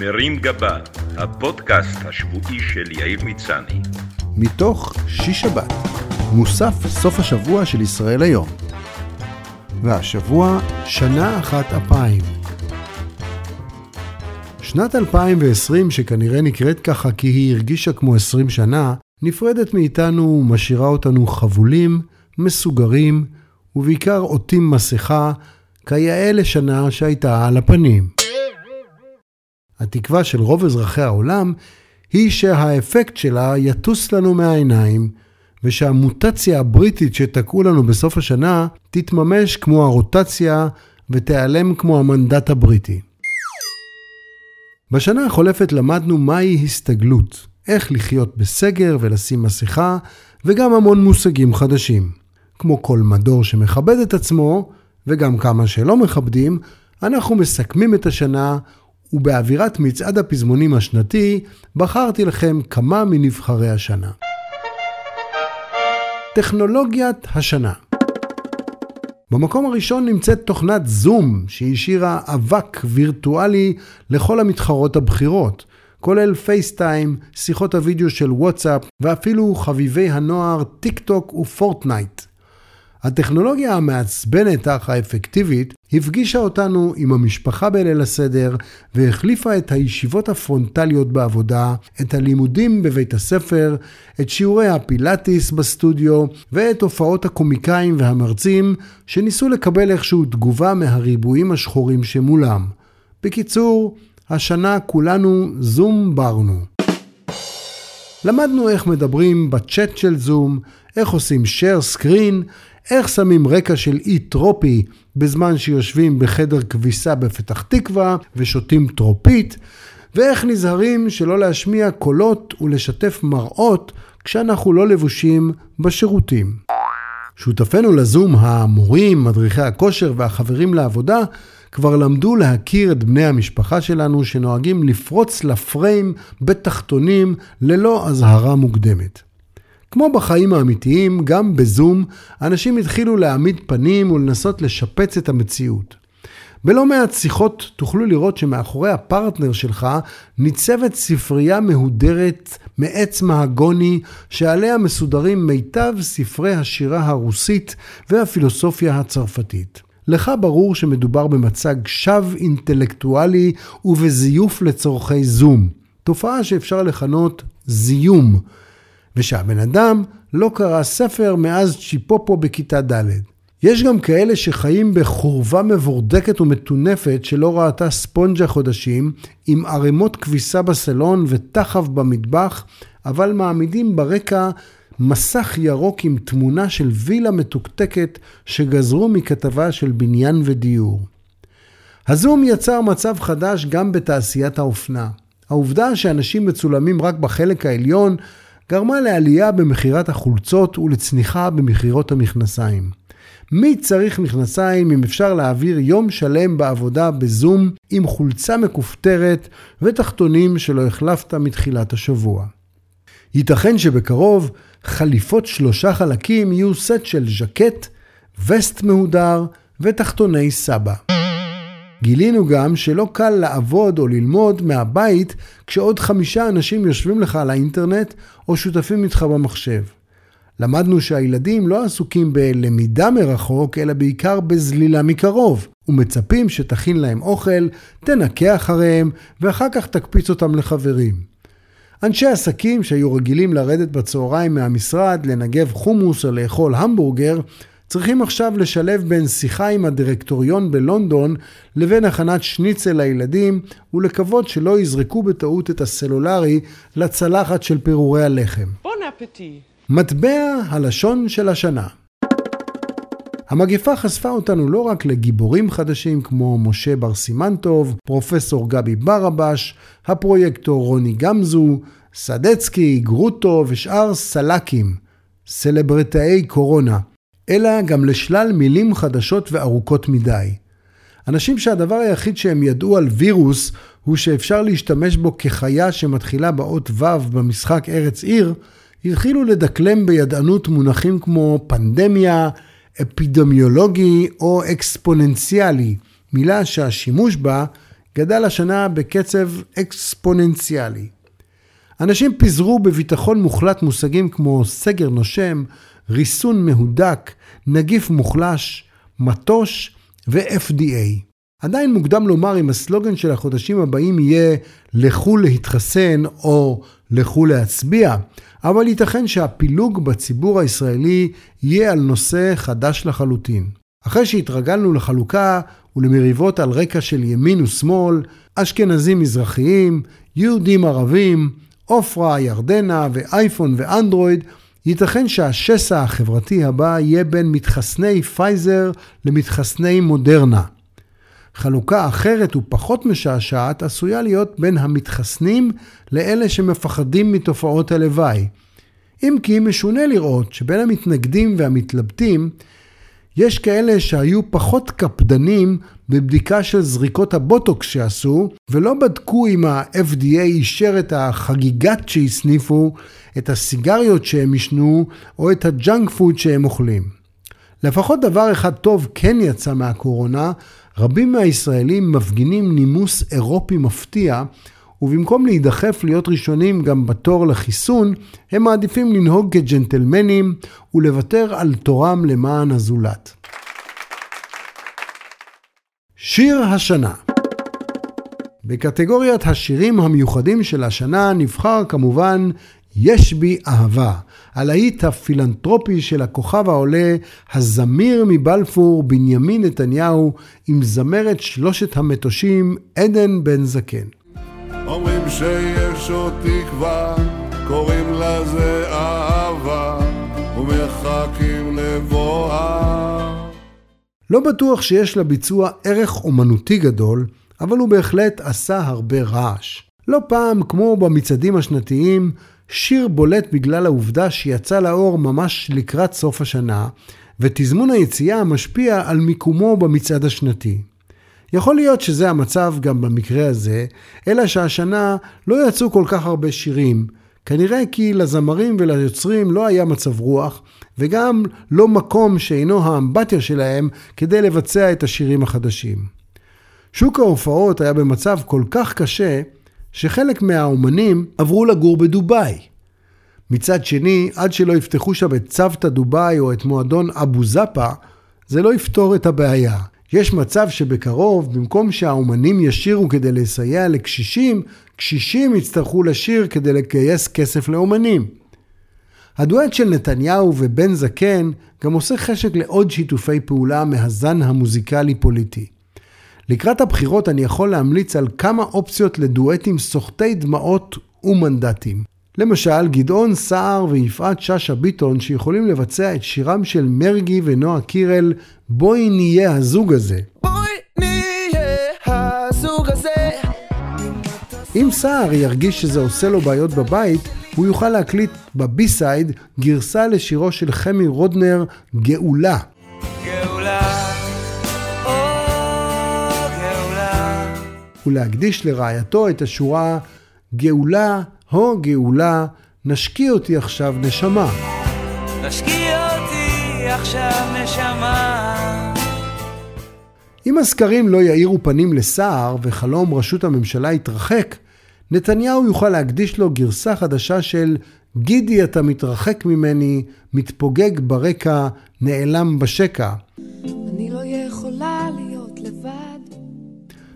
מרים גבה, הפודקאסט השבועי של יאיר מצני. מתוך שיש שבת, מוסף סוף השבוע של ישראל היום. והשבוע, שנה אחת אפיים. שנת 2020, שכנראה נקראת ככה כי היא הרגישה כמו 20 שנה, נפרדת מאיתנו ומשאירה אותנו חבולים, מסוגרים, ובעיקר עוטים מסכה, כיאה לשנה שהייתה על הפנים. התקווה של רוב אזרחי העולם היא שהאפקט שלה יטוס לנו מהעיניים, ושהמוטציה הבריטית שתקעו לנו בסוף השנה תתממש כמו הרוטציה ותיעלם כמו המנדט הבריטי. בשנה החולפת למדנו מהי הסתגלות, איך לחיות בסגר ולשים מסכה, וגם המון מושגים חדשים. כמו כל מדור שמכבד את עצמו, וגם כמה שלא מכבדים, אנחנו מסכמים את השנה, ובאווירת מצעד הפזמונים השנתי, בחרתי לכם כמה מנבחרי השנה. טכנולוגיית השנה במקום הראשון נמצאת תוכנת זום, שהשאירה אבק וירטואלי לכל המתחרות הבכירות, כולל פייסטיים, שיחות הוידאו של וואטסאפ ואפילו חביבי הנוער טיק טוק ופורטנייט. הטכנולוגיה המעצבנת אך האפקטיבית הפגישה אותנו עם המשפחה בליל הסדר והחליפה את הישיבות הפרונטליות בעבודה, את הלימודים בבית הספר, את שיעורי הפילאטיס בסטודיו ואת הופעות הקומיקאים והמרצים שניסו לקבל איכשהו תגובה מהריבועים השחורים שמולם. בקיצור, השנה כולנו זום ברנו. למדנו איך מדברים בצ'אט של זום, איך עושים share screen, איך שמים רקע של אי טרופי בזמן שיושבים בחדר כביסה בפתח תקווה ושותים טרופית, ואיך נזהרים שלא להשמיע קולות ולשתף מראות כשאנחנו לא לבושים בשירותים. שותפינו לזום, המורים, מדריכי הכושר והחברים לעבודה, כבר למדו להכיר את בני המשפחה שלנו שנוהגים לפרוץ לפריים בתחתונים ללא אזהרה מוקדמת. כמו בחיים האמיתיים, גם בזום, אנשים התחילו להעמיד פנים ולנסות לשפץ את המציאות. בלא מעט שיחות תוכלו לראות שמאחורי הפרטנר שלך ניצבת ספרייה מהודרת מעץ מהגוני שעליה מסודרים מיטב ספרי השירה הרוסית והפילוסופיה הצרפתית. לך ברור שמדובר במצג שווא אינטלקטואלי ובזיוף לצורכי זום, תופעה שאפשר לכנות זיום, ושהבן אדם לא קרא ספר מאז צ'יפופו בכיתה ד'. יש גם כאלה שחיים בחורבה מבורדקת ומטונפת שלא ראתה ספונג'ה חודשים, עם ערימות כביסה בסלון ותחב במטבח, אבל מעמידים ברקע מסך ירוק עם תמונה של וילה מתוקתקת שגזרו מכתבה של בניין ודיור. הזום יצר מצב חדש גם בתעשיית האופנה. העובדה שאנשים מצולמים רק בחלק העליון גרמה לעלייה במכירת החולצות ולצניחה במכירות המכנסיים. מי צריך מכנסיים אם אפשר להעביר יום שלם בעבודה בזום עם חולצה מכופתרת ותחתונים שלא החלפת מתחילת השבוע? ייתכן שבקרוב חליפות שלושה חלקים יהיו סט של ז'קט, וסט מהודר ותחתוני סבא. גילינו גם שלא קל לעבוד או ללמוד מהבית כשעוד חמישה אנשים יושבים לך על האינטרנט או שותפים איתך במחשב. למדנו שהילדים לא עסוקים בלמידה מרחוק, אלא בעיקר בזלילה מקרוב, ומצפים שתכין להם אוכל, תנקה אחריהם, ואחר כך תקפיץ אותם לחברים. אנשי עסקים שהיו רגילים לרדת בצהריים מהמשרד, לנגב חומוס או לאכול המבורגר, צריכים עכשיו לשלב בין שיחה עם הדירקטוריון בלונדון לבין הכנת שניצל לילדים ולקוות שלא יזרקו בטעות את הסלולרי לצלחת של פירורי הלחם. בון אפטי. מטבע הלשון של השנה המגפה חשפה אותנו לא רק לגיבורים חדשים כמו משה בר סימנטוב, פרופסור גבי ברבש, הפרויקטור רוני גמזו, סדצקי, גרוטו ושאר סלאקים, סלברטאי קורונה, אלא גם לשלל מילים חדשות וארוכות מדי. אנשים שהדבר היחיד שהם ידעו על וירוס הוא שאפשר להשתמש בו כחיה שמתחילה באות ו' במשחק ארץ עיר, התחילו לדקלם בידענות מונחים כמו פנדמיה, אפידמיולוגי או אקספוננציאלי, מילה שהשימוש בה גדל השנה בקצב אקספוננציאלי. אנשים פיזרו בביטחון מוחלט מושגים כמו סגר נושם, ריסון מהודק, נגיף מוחלש, מטוש ו-FDA. עדיין מוקדם לומר אם הסלוגן של החודשים הבאים יהיה לכו להתחסן או לכו להצביע, אבל ייתכן שהפילוג בציבור הישראלי יהיה על נושא חדש לחלוטין. אחרי שהתרגלנו לחלוקה ולמריבות על רקע של ימין ושמאל, אשכנזים מזרחיים, יהודים ערבים, עופרה, ירדנה ואייפון ואנדרואיד, ייתכן שהשסע החברתי הבא יהיה בין מתחסני פייזר למתחסני מודרנה. חלוקה אחרת ופחות משעשעת עשויה להיות בין המתחסנים לאלה שמפחדים מתופעות הלוואי. אם כי משונה לראות שבין המתנגדים והמתלבטים יש כאלה שהיו פחות קפדנים בבדיקה של זריקות הבוטוקס שעשו, ולא בדקו אם ה-FDA אישר את החגיגת שהסניפו, את הסיגריות שהם עישנו, או את הג'אנק פוד שהם אוכלים. לפחות דבר אחד טוב כן יצא מהקורונה, רבים מהישראלים מפגינים נימוס אירופי מפתיע, ובמקום להידחף להיות ראשונים גם בתור לחיסון, הם מעדיפים לנהוג כג'נטלמנים ולוותר על תורם למען הזולת. שיר השנה בקטגוריית השירים המיוחדים של השנה נבחר כמובן יש בי אהבה, הלהיט הפילנטרופי של הכוכב העולה, הזמיר מבלפור, בנימין נתניהו, עם זמרת שלושת המטושים, עדן בן זקן. שיש עוד תקווה, קוראים לזה אהבה, ומחכים לבואה. לא בטוח שיש לביצוע ערך אומנותי גדול, אבל הוא בהחלט עשה הרבה רעש. לא פעם, כמו במצעדים השנתיים, שיר בולט בגלל העובדה שיצא לאור ממש לקראת סוף השנה, ותזמון היציאה משפיע על מיקומו במצעד השנתי. יכול להיות שזה המצב גם במקרה הזה, אלא שהשנה לא יצאו כל כך הרבה שירים, כנראה כי לזמרים וליוצרים לא היה מצב רוח, וגם לא מקום שאינו האמבטיה שלהם כדי לבצע את השירים החדשים. שוק ההופעות היה במצב כל כך קשה, שחלק מהאומנים עברו לגור בדובאי. מצד שני, עד שלא יפתחו שם את צוותא דובאי או את מועדון אבו זאפה, זה לא יפתור את הבעיה. יש מצב שבקרוב, במקום שהאומנים ישירו כדי לסייע לקשישים, קשישים יצטרכו לשיר כדי לגייס כסף לאומנים. הדואט של נתניהו ובן זקן גם עושה חשק לעוד שיתופי פעולה מהזן המוזיקלי-פוליטי. לקראת הבחירות אני יכול להמליץ על כמה אופציות לדואטים סוחטי דמעות ומנדטים. למשל, גדעון סער ויפעת שאשא ביטון שיכולים לבצע את שירם של מרגי ונועה קירל, בואי נהיה הזוג הזה. בואי נהיה הזוג הזה. אם סער ירגיש שזה עושה לו בעיות בבית, הוא יוכל להקליט בבי-סייד גרסה לשירו של חמי רודנר, גאולה. גאולה, או גאולה. ולהקדיש לרעייתו את השורה גאולה, הו גאולה, נשקיע אותי עכשיו נשמה. תשקיע אותי עכשיו נשמה. אם הסקרים לא יאירו פנים לסער וחלום ראשות הממשלה יתרחק, נתניהו יוכל להקדיש לו גרסה חדשה של גידי אתה מתרחק ממני, מתפוגג ברקע, נעלם בשקע. אני לא יכולה להיות לבד.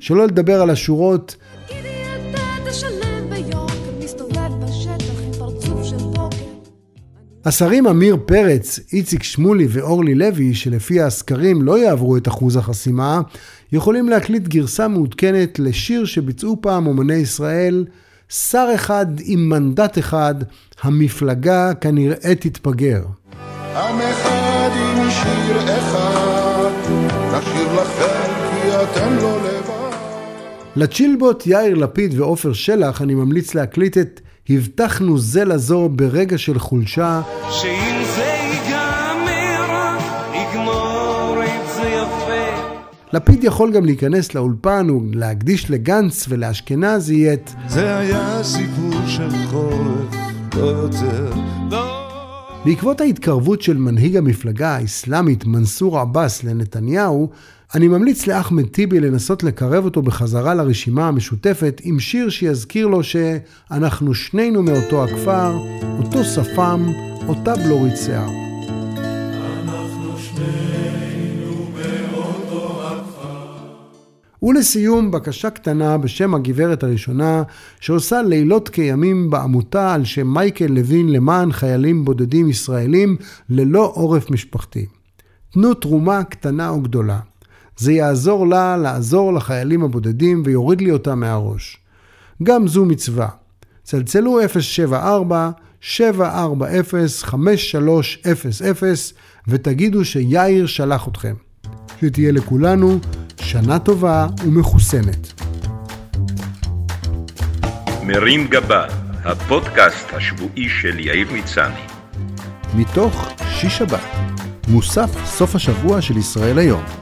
שלא לדבר על השורות השרים עמיר פרץ, איציק שמולי ואורלי לוי, שלפי הסקרים לא יעברו את אחוז החסימה, יכולים להקליט גרסה מעודכנת לשיר שביצעו פעם אומני ישראל, שר אחד עם מנדט אחד, המפלגה כנראה תתפגר. עם אחד עם שיר אחד, נשאיר לכם כי אתם לא לבד. לצ'ילבוט יאיר לפיד ועופר שלח אני ממליץ להקליט את הבטחנו זה לזו ברגע של חולשה, שאם זה ייגמר, יגמור את זה יפה. לפיד יכול גם להיכנס לאולפן ולהקדיש לגנץ ולאשכנזי את זה היה סיפור של חורף, לא יותר. בעקבות ההתקרבות של מנהיג המפלגה האסלאמית מנסור עבאס לנתניהו, אני ממליץ לאחמד טיבי לנסות לקרב אותו בחזרה לרשימה המשותפת עם שיר שיזכיר לו שאנחנו שנינו מאותו הכפר, אותו שפם, אותה בלורית שיער. ולסיום, בקשה קטנה בשם הגברת הראשונה, שעושה לילות כימים בעמותה על שם מייקל לוין למען חיילים בודדים ישראלים ללא עורף משפחתי. תנו תרומה קטנה או גדולה. זה יעזור לה לעזור לחיילים הבודדים ויוריד לי אותה מהראש. גם זו מצווה. צלצלו 074-740-5300 ותגידו שיאיר שלח אתכם. שתהיה לכולנו שנה טובה ומחוסנת. מרים גבה, הפודקאסט השבועי של יאיר מצני. מתוך שיש שבת, מוסף סוף השבוע של ישראל היום.